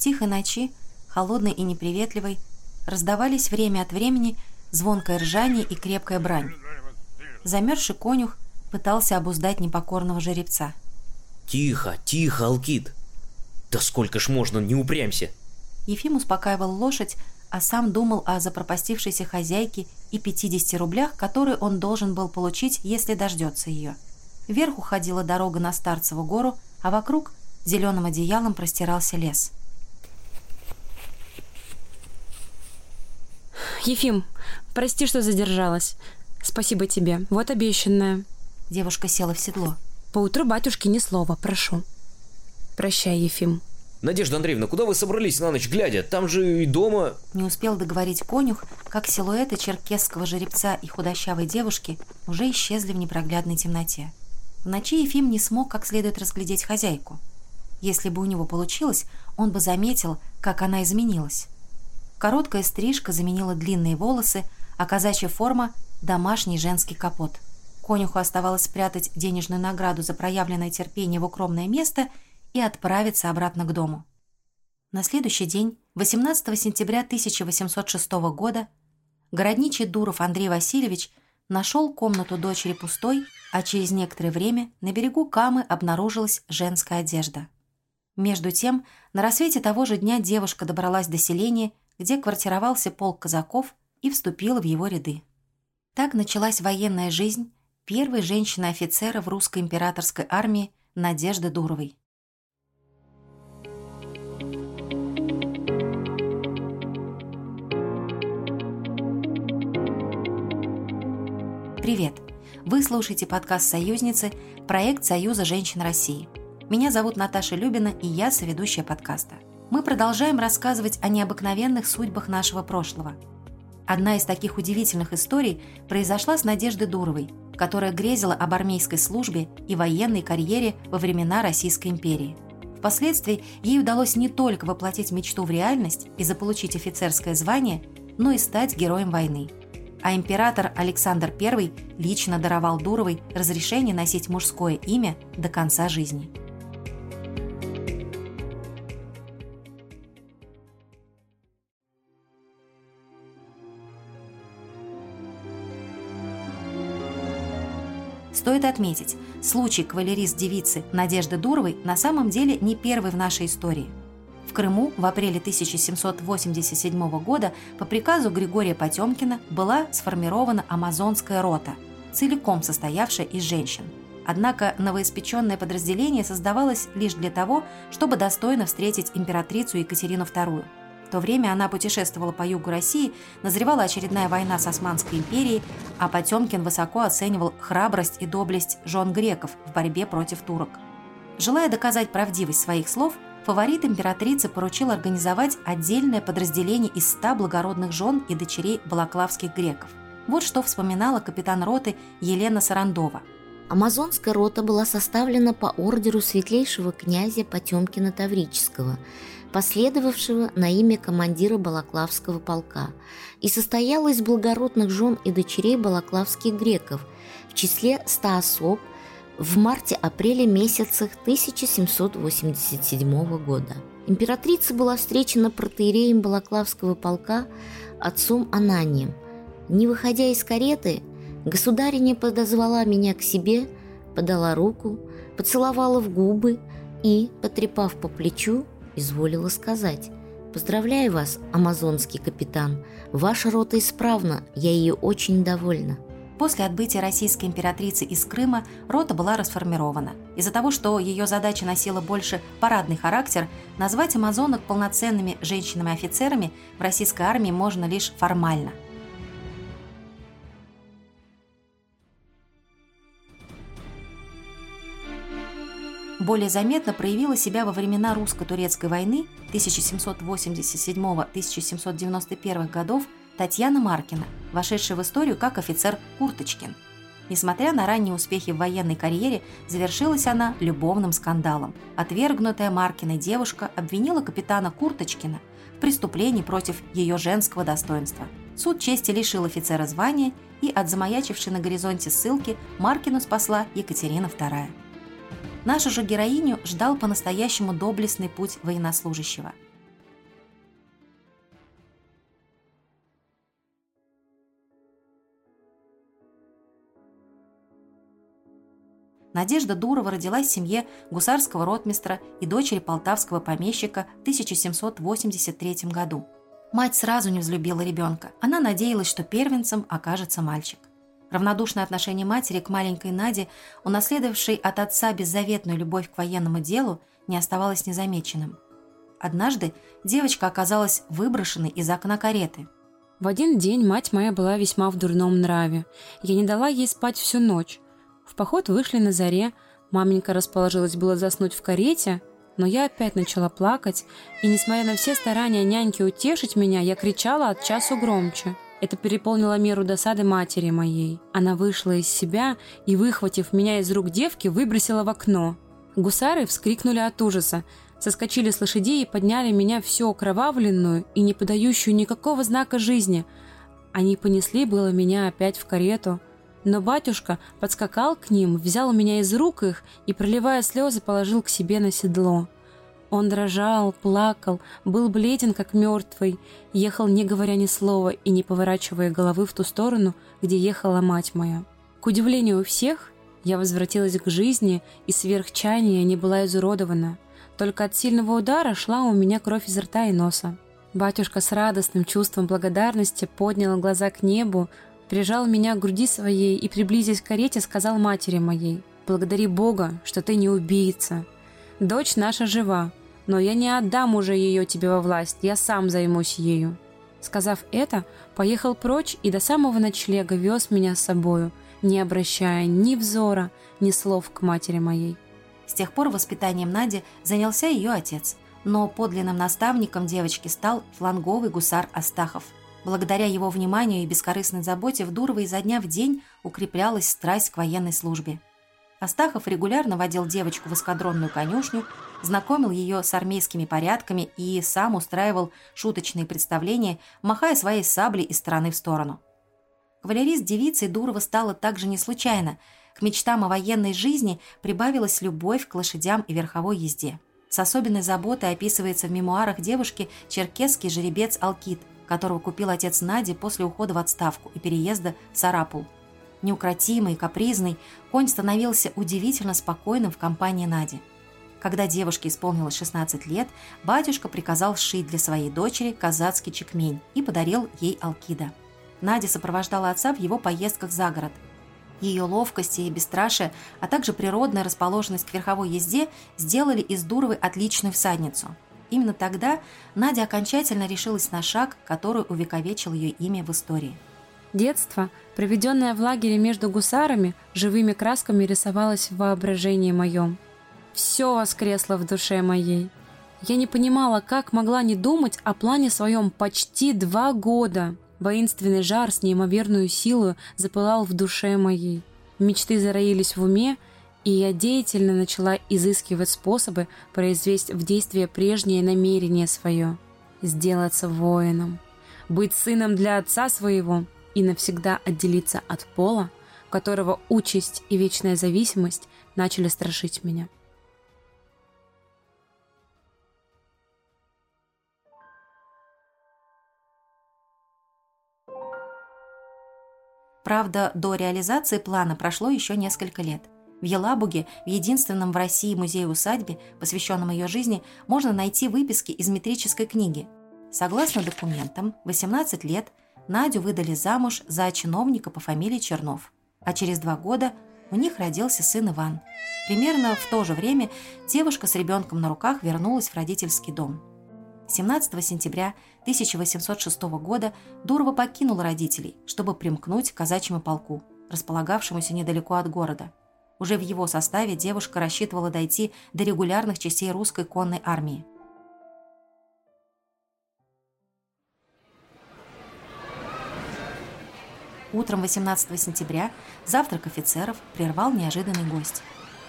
тихой ночи, холодной и неприветливой, раздавались время от времени звонкое ржание и крепкая брань. Замерзший конюх пытался обуздать непокорного жеребца. «Тихо, тихо, Алкид! Да сколько ж можно, не упрямься!» Ефим успокаивал лошадь, а сам думал о запропастившейся хозяйке и 50 рублях, которые он должен был получить, если дождется ее. Вверх уходила дорога на Старцеву гору, а вокруг зеленым одеялом простирался лес. «Ефим, прости, что задержалась. Спасибо тебе. Вот обещанное». Девушка села в седло. «Поутру батюшке ни слова, прошу». «Прощай, Ефим». Надежда Андреевна, куда вы собрались на ночь глядя? Там же и дома... Не успел договорить конюх, как силуэты черкесского жеребца и худощавой девушки уже исчезли в непроглядной темноте. В ночи Ефим не смог как следует разглядеть хозяйку. Если бы у него получилось, он бы заметил, как она изменилась. Короткая стрижка заменила длинные волосы, а казачья форма – домашний женский капот. Конюху оставалось спрятать денежную награду за проявленное терпение в укромное место – и отправиться обратно к дому. На следующий день, 18 сентября 1806 года, городничий Дуров Андрей Васильевич нашел комнату дочери пустой, а через некоторое время на берегу Камы обнаружилась женская одежда. Между тем, на рассвете того же дня девушка добралась до селения, где квартировался полк казаков, и вступила в его ряды. Так началась военная жизнь первой женщины-офицера в русской императорской армии Надежды Дуровой. Привет! Вы слушаете подкаст «Союзницы», проект Союза женщин России. Меня зовут Наташа Любина, и я соведущая подкаста. Мы продолжаем рассказывать о необыкновенных судьбах нашего прошлого. Одна из таких удивительных историй произошла с Надеждой Дуровой, которая грезила об армейской службе и военной карьере во времена Российской империи. Впоследствии ей удалось не только воплотить мечту в реальность и заполучить офицерское звание, но и стать героем войны – а император Александр I лично даровал Дуровой разрешение носить мужское имя до конца жизни. Стоит отметить, случай кавалерист девицы Надежды Дуровой на самом деле не первый в нашей истории – в Крыму в апреле 1787 года по приказу Григория Потемкина была сформирована амазонская рота, целиком состоявшая из женщин. Однако новоиспеченное подразделение создавалось лишь для того, чтобы достойно встретить императрицу Екатерину II. В то время она путешествовала по югу России, назревала очередная война с Османской империей, а Потемкин высоко оценивал храбрость и доблесть жен греков в борьбе против турок. Желая доказать правдивость своих слов, фаворит императрицы поручил организовать отдельное подразделение из ста благородных жен и дочерей балаклавских греков. Вот что вспоминала капитан роты Елена Сарандова. Амазонская рота была составлена по ордеру светлейшего князя Потемкина Таврического, последовавшего на имя командира Балаклавского полка, и состояла из благородных жен и дочерей балаклавских греков, в числе ста особ, в марте-апреле месяцах 1787 года. Императрица была встречена протеереем Балаклавского полка отцом Ананием. Не выходя из кареты, государиня подозвала меня к себе, подала руку, поцеловала в губы и, потрепав по плечу, изволила сказать «Поздравляю вас, амазонский капитан, ваша рота исправна, я ее очень довольна». После отбытия российской императрицы из Крыма рота была расформирована. Из-за того, что ее задача носила больше парадный характер, назвать амазонок полноценными женщинами-офицерами в российской армии можно лишь формально. Более заметно проявила себя во времена русско-турецкой войны 1787-1791 годов Татьяна Маркина, вошедшая в историю как офицер Курточкин. Несмотря на ранние успехи в военной карьере, завершилась она любовным скандалом. Отвергнутая Маркиной девушка обвинила капитана Курточкина в преступлении против ее женского достоинства. Суд чести лишил офицера звания, и от замаячившей на горизонте ссылки Маркину спасла Екатерина II нашу же героиню ждал по-настоящему доблестный путь военнослужащего. Надежда Дурова родилась в семье гусарского ротмистра и дочери полтавского помещика в 1783 году. Мать сразу не взлюбила ребенка. Она надеялась, что первенцем окажется мальчик. Равнодушное отношение матери к маленькой Наде, унаследовавшей от отца беззаветную любовь к военному делу, не оставалось незамеченным. Однажды девочка оказалась выброшенной из окна кареты. В один день мать моя была весьма в дурном нраве. Я не дала ей спать всю ночь. В поход вышли на заре. Маменька расположилась было заснуть в карете, но я опять начала плакать, и, несмотря на все старания няньки утешить меня, я кричала от часу громче. Это переполнило меру досады матери моей. Она вышла из себя и, выхватив меня из рук девки, выбросила в окно. Гусары вскрикнули от ужаса, соскочили с лошадей и подняли меня всю окровавленную и не подающую никакого знака жизни. Они понесли было меня опять в карету, но батюшка подскакал к ним, взял меня из рук их и, проливая слезы, положил к себе на седло. Он дрожал, плакал, был бледен, как мертвый, ехал, не говоря ни слова и не поворачивая головы в ту сторону, где ехала мать моя. К удивлению всех, я возвратилась к жизни и сверхчания не была изуродована. Только от сильного удара шла у меня кровь из рта и носа. Батюшка с радостным чувством благодарности поднял глаза к небу, прижал меня к груди своей и, приблизясь к карете, сказал матери моей, «Благодари Бога, что ты не убийца. Дочь наша жива, но я не отдам уже ее тебе во власть, я сам займусь ею». Сказав это, поехал прочь и до самого ночлега вез меня с собою, не обращая ни взора, ни слов к матери моей. С тех пор воспитанием Нади занялся ее отец, но подлинным наставником девочки стал фланговый гусар Астахов – Благодаря его вниманию и бескорыстной заботе в Дурово изо дня в день укреплялась страсть к военной службе. Астахов регулярно водил девочку в эскадронную конюшню, знакомил ее с армейскими порядками и сам устраивал шуточные представления, махая своей саблей из стороны в сторону. Кавалерист девицей Дурова стала также не случайно. К мечтам о военной жизни прибавилась любовь к лошадям и верховой езде. С особенной заботой описывается в мемуарах девушки черкесский жеребец Алкит, которого купил отец Нади после ухода в отставку и переезда в Сарапул. Неукротимый, капризный, конь становился удивительно спокойным в компании Нади. Когда девушке исполнилось 16 лет, батюшка приказал сшить для своей дочери казацкий чекмень и подарил ей Алкида. Надя сопровождала отца в его поездках за город. Ее ловкость и бесстрашие, а также природная расположенность к верховой езде сделали из Дуровой отличную всадницу – Именно тогда Надя окончательно решилась на шаг, который увековечил ее имя в истории. Детство, проведенное в лагере между гусарами, живыми красками рисовалось в воображении моем. Все воскресло в душе моей. Я не понимала, как могла не думать о плане своем почти два года. Воинственный жар с неимоверную силой запылал в душе моей. Мечты зароились в уме, и я деятельно начала изыскивать способы произвести в действие прежнее намерение свое – сделаться воином, быть сыном для отца своего и навсегда отделиться от пола, которого участь и вечная зависимость начали страшить меня. Правда, до реализации плана прошло еще несколько лет – в Елабуге, в единственном в России музее-усадьбе, посвященном ее жизни, можно найти выписки из метрической книги. Согласно документам, 18 лет Надю выдали замуж за чиновника по фамилии Чернов, а через два года у них родился сын Иван. Примерно в то же время девушка с ребенком на руках вернулась в родительский дом. 17 сентября 1806 года Дурова покинула родителей, чтобы примкнуть к казачьему полку, располагавшемуся недалеко от города – уже в его составе девушка рассчитывала дойти до регулярных частей русской конной армии. Утром 18 сентября завтрак офицеров прервал неожиданный гость.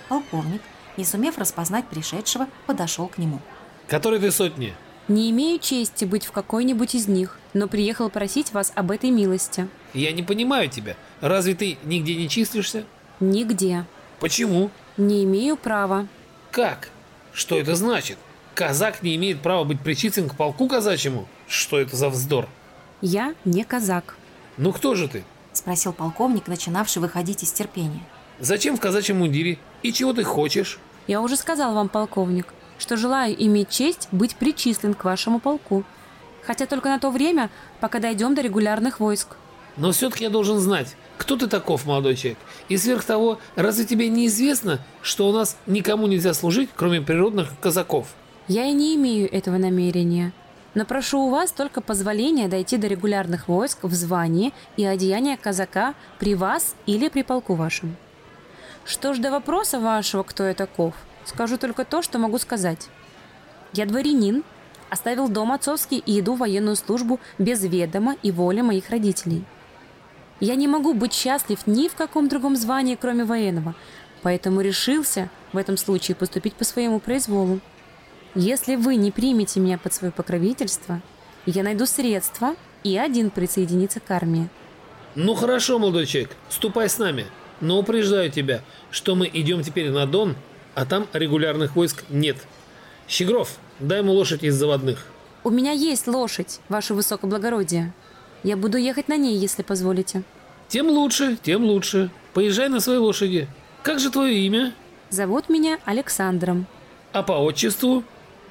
Полковник, не сумев распознать пришедшего, подошел к нему. «Который ты сотни?» «Не имею чести быть в какой-нибудь из них, но приехал просить вас об этой милости». «Я не понимаю тебя. Разве ты нигде не числишься?» «Нигде». Почему? Не имею права. Как? Что это значит? Казак не имеет права быть причислен к полку казачьему? Что это за вздор? Я не казак. Ну кто же ты? Спросил полковник, начинавший выходить из терпения. Зачем в казачьем мундире? И чего ты хочешь? Я уже сказал вам, полковник, что желаю иметь честь быть причислен к вашему полку. Хотя только на то время, пока дойдем до регулярных войск. Но все-таки я должен знать, кто ты таков, молодой человек. И сверх того, разве тебе не известно, что у нас никому нельзя служить, кроме природных казаков? Я и не имею этого намерения. Но прошу у вас только позволения дойти до регулярных войск в звании и одеяния казака при вас или при полку вашем. Что ж до вопроса вашего, кто я таков, скажу только то, что могу сказать. Я дворянин, оставил дом отцовский и иду в военную службу без ведома и воли моих родителей. Я не могу быть счастлив ни в каком другом звании, кроме военного, поэтому решился в этом случае поступить по своему произволу. Если вы не примете меня под свое покровительство, я найду средства и один присоединиться к армии. Ну хорошо, молодой человек, ступай с нами. Но упреждаю тебя, что мы идем теперь на Дон, а там регулярных войск нет. Щегров, дай ему лошадь из заводных. У меня есть лошадь, ваше высокоблагородие. Я буду ехать на ней, если позволите. Тем лучше, тем лучше. Поезжай на своей лошади. Как же твое имя? Зовут меня Александром. А по отчеству?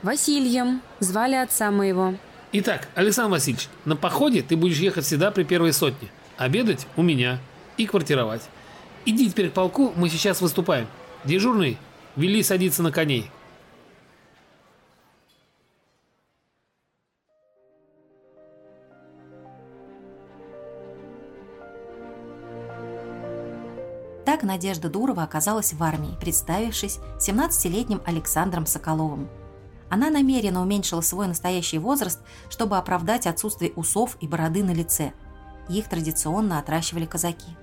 Васильем. Звали отца моего. Итак, Александр Васильевич, на походе ты будешь ехать всегда при первой сотне. Обедать у меня и квартировать. Иди теперь к полку, мы сейчас выступаем. Дежурный, вели садиться на коней. Так Надежда Дурова оказалась в армии, представившись 17-летним Александром Соколовым. Она намеренно уменьшила свой настоящий возраст, чтобы оправдать отсутствие усов и бороды на лице. Их традиционно отращивали казаки.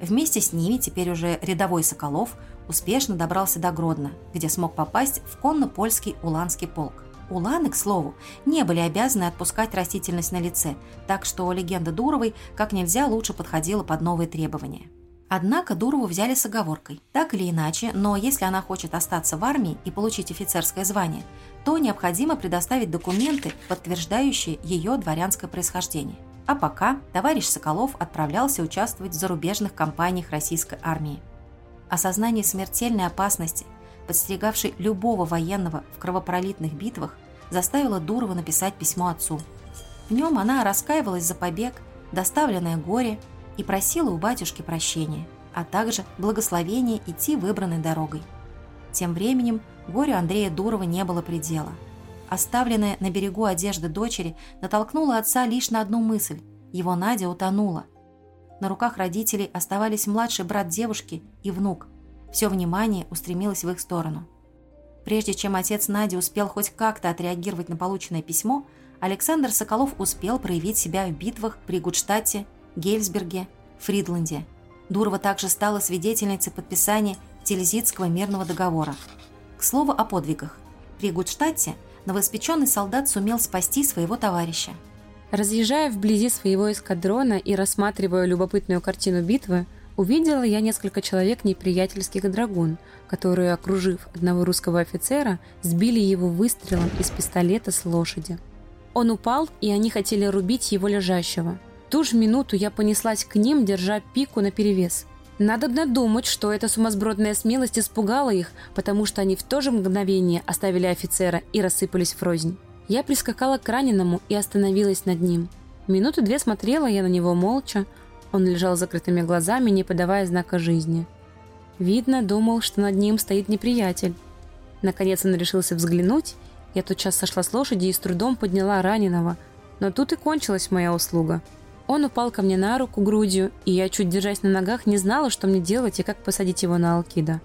Вместе с ними теперь уже рядовой Соколов успешно добрался до Гродно, где смог попасть в конно-польский Уланский полк. Уланы, к слову, не были обязаны отпускать растительность на лице, так что легенда Дуровой как нельзя лучше подходила под новые требования. Однако Дурову взяли с оговоркой. Так или иначе, но если она хочет остаться в армии и получить офицерское звание, то необходимо предоставить документы, подтверждающие ее дворянское происхождение. А пока товарищ Соколов отправлялся участвовать в зарубежных кампаниях российской армии. Осознание смертельной опасности, подстерегавшей любого военного в кровопролитных битвах, заставило Дурова написать письмо отцу. В нем она раскаивалась за побег, доставленное горе – и просила у батюшки прощения, а также благословения идти выбранной дорогой. Тем временем горю Андрея Дурова не было предела. Оставленная на берегу одежда дочери натолкнула отца лишь на одну мысль – его Надя утонула. На руках родителей оставались младший брат девушки и внук. Все внимание устремилось в их сторону. Прежде чем отец Нади успел хоть как-то отреагировать на полученное письмо, Александр Соколов успел проявить себя в битвах при Гудштадте Гельсберге, Фридланде. Дурова также стала свидетельницей подписания Тильзитского мирного договора. К слову о подвигах. При Гудштадте новоиспеченный солдат сумел спасти своего товарища. Разъезжая вблизи своего эскадрона и рассматривая любопытную картину битвы, увидела я несколько человек неприятельских драгун, которые, окружив одного русского офицера, сбили его выстрелом из пистолета с лошади. Он упал, и они хотели рубить его лежащего – ту же минуту я понеслась к ним, держа пику наперевес. Надо думать, что эта сумасбродная смелость испугала их, потому что они в то же мгновение оставили офицера и рассыпались в рознь. Я прискакала к раненому и остановилась над ним. Минуты две смотрела я на него молча. Он лежал с закрытыми глазами, не подавая знака жизни. Видно, думал, что над ним стоит неприятель. Наконец он решился взглянуть. Я тотчас сошла с лошади и с трудом подняла раненого. Но тут и кончилась моя услуга. Он упал ко мне на руку грудью, и я, чуть держась на ногах, не знала, что мне делать и как посадить его на Алкида,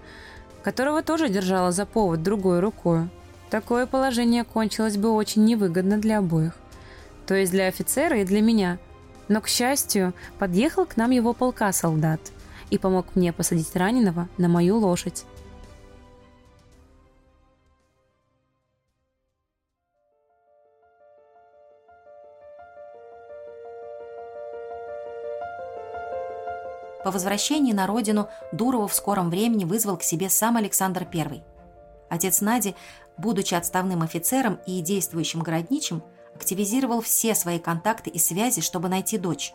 которого тоже держала за повод другой рукой. Такое положение кончилось бы очень невыгодно для обоих. То есть для офицера и для меня. Но, к счастью, подъехал к нам его полка солдат и помог мне посадить раненого на мою лошадь. По возвращении на родину Дурова в скором времени вызвал к себе сам Александр I. Отец Нади, будучи отставным офицером и действующим городничим, активизировал все свои контакты и связи, чтобы найти дочь.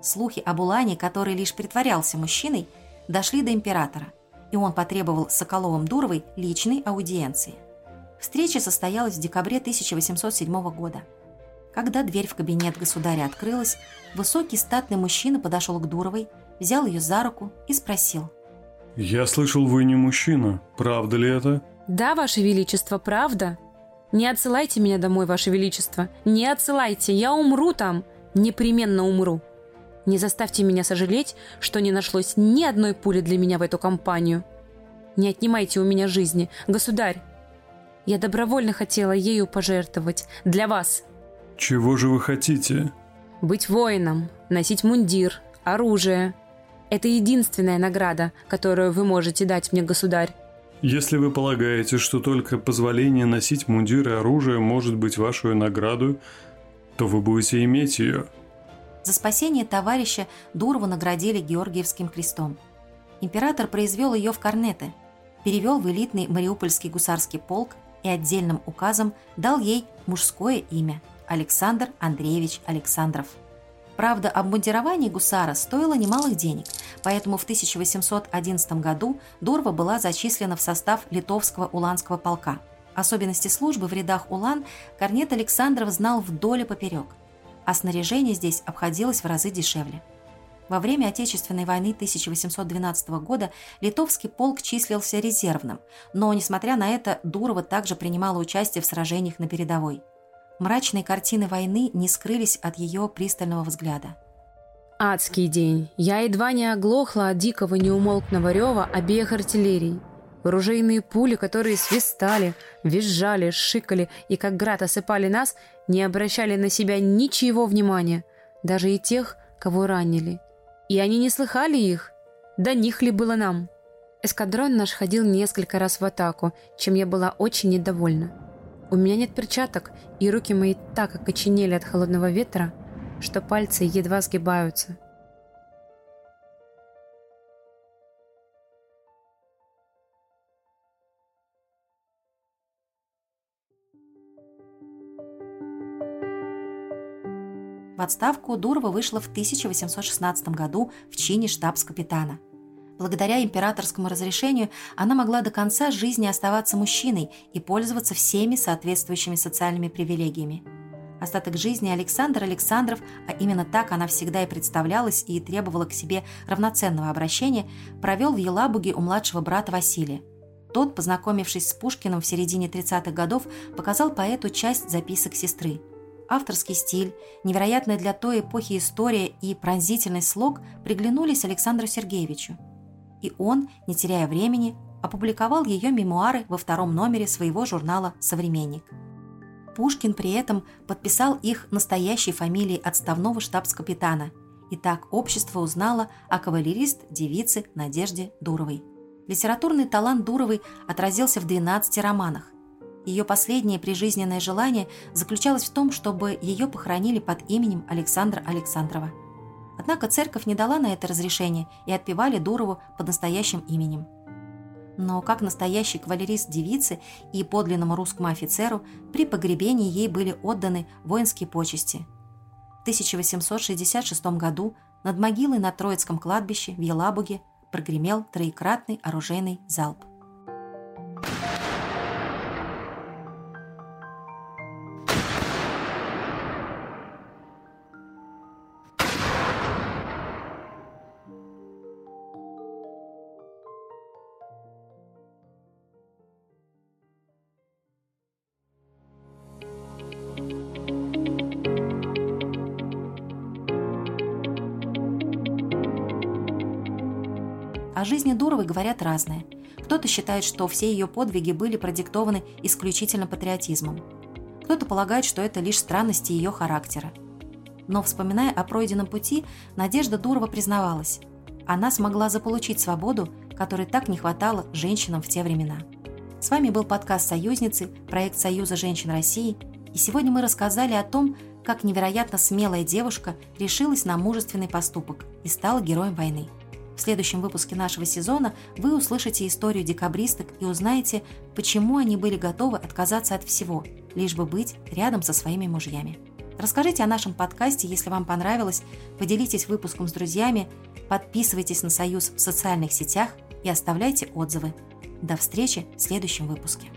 Слухи об Улане, который лишь притворялся мужчиной, дошли до императора, и он потребовал с Соколовым-Дуровой личной аудиенции. Встреча состоялась в декабре 1807 года. Когда дверь в кабинет государя открылась, высокий статный мужчина подошел к Дуровой, взял ее за руку и спросил. «Я слышал, вы не мужчина. Правда ли это?» «Да, Ваше Величество, правда. Не отсылайте меня домой, Ваше Величество. Не отсылайте, я умру там. Непременно умру. Не заставьте меня сожалеть, что не нашлось ни одной пули для меня в эту компанию. Не отнимайте у меня жизни, государь. Я добровольно хотела ею пожертвовать. Для вас. Чего же вы хотите? Быть воином, носить мундир, оружие. Это единственная награда, которую вы можете дать мне, государь. Если вы полагаете, что только позволение носить мундир и оружие может быть вашей наградой, то вы будете иметь ее. За спасение товарища Дурова наградили Георгиевским крестом. Император произвел ее в корнеты, перевел в элитный Мариупольский гусарский полк и отдельным указом дал ей мужское имя – Александр Андреевич Александров. Правда, обмундирование гусара стоило немалых денег, поэтому в 1811 году Дурва была зачислена в состав литовского уланского полка. Особенности службы в рядах улан Корнет Александров знал вдоль и поперек, а снаряжение здесь обходилось в разы дешевле. Во время Отечественной войны 1812 года литовский полк числился резервным, но, несмотря на это, Дурова также принимала участие в сражениях на передовой. Мрачные картины войны не скрылись от ее пристального взгляда. Адский день. Я едва не оглохла от дикого неумолкного рева обеих артиллерий. Оружейные пули, которые свистали, визжали, шикали и как град осыпали нас, не обращали на себя ничего внимания, даже и тех, кого ранили. И они не слыхали их. До них ли было нам? Эскадрон наш ходил несколько раз в атаку, чем я была очень недовольна. У меня нет перчаток, и руки мои так окоченели от холодного ветра, что пальцы едва сгибаются. В отставку Дурова вышла в 1816 году в чине штабс-капитана. Благодаря императорскому разрешению она могла до конца жизни оставаться мужчиной и пользоваться всеми соответствующими социальными привилегиями. Остаток жизни Александр Александров, а именно так она всегда и представлялась и требовала к себе равноценного обращения, провел в Елабуге у младшего брата Василия. Тот, познакомившись с Пушкиным в середине 30-х годов, показал поэту часть записок сестры – Авторский стиль, невероятная для той эпохи история и пронзительный слог приглянулись Александру Сергеевичу. И он, не теряя времени, опубликовал ее мемуары во втором номере своего журнала «Современник». Пушкин при этом подписал их настоящей фамилией отставного штабс-капитана, и так общество узнало о кавалерист-девице Надежде Дуровой. Литературный талант Дуровой отразился в 12 романах, ее последнее прижизненное желание заключалось в том, чтобы ее похоронили под именем Александра Александрова. Однако церковь не дала на это разрешение и отпевали Дурову под настоящим именем. Но как настоящий кавалерист девицы и подлинному русскому офицеру при погребении ей были отданы воинские почести. В 1866 году над могилой на Троицком кладбище в Елабуге прогремел троекратный оружейный залп. Жизни Дуровой говорят разное. Кто-то считает, что все ее подвиги были продиктованы исключительно патриотизмом. Кто-то полагает, что это лишь странности ее характера. Но, вспоминая о пройденном пути, Надежда Дурова признавалась. Она смогла заполучить свободу, которой так не хватало женщинам в те времена. С вами был подкаст «Союзницы», проект Союза женщин России, и сегодня мы рассказали о том, как невероятно смелая девушка решилась на мужественный поступок и стала героем войны. В следующем выпуске нашего сезона вы услышите историю декабристок и узнаете, почему они были готовы отказаться от всего, лишь бы быть рядом со своими мужьями. Расскажите о нашем подкасте, если вам понравилось, поделитесь выпуском с друзьями, подписывайтесь на Союз в социальных сетях и оставляйте отзывы. До встречи в следующем выпуске.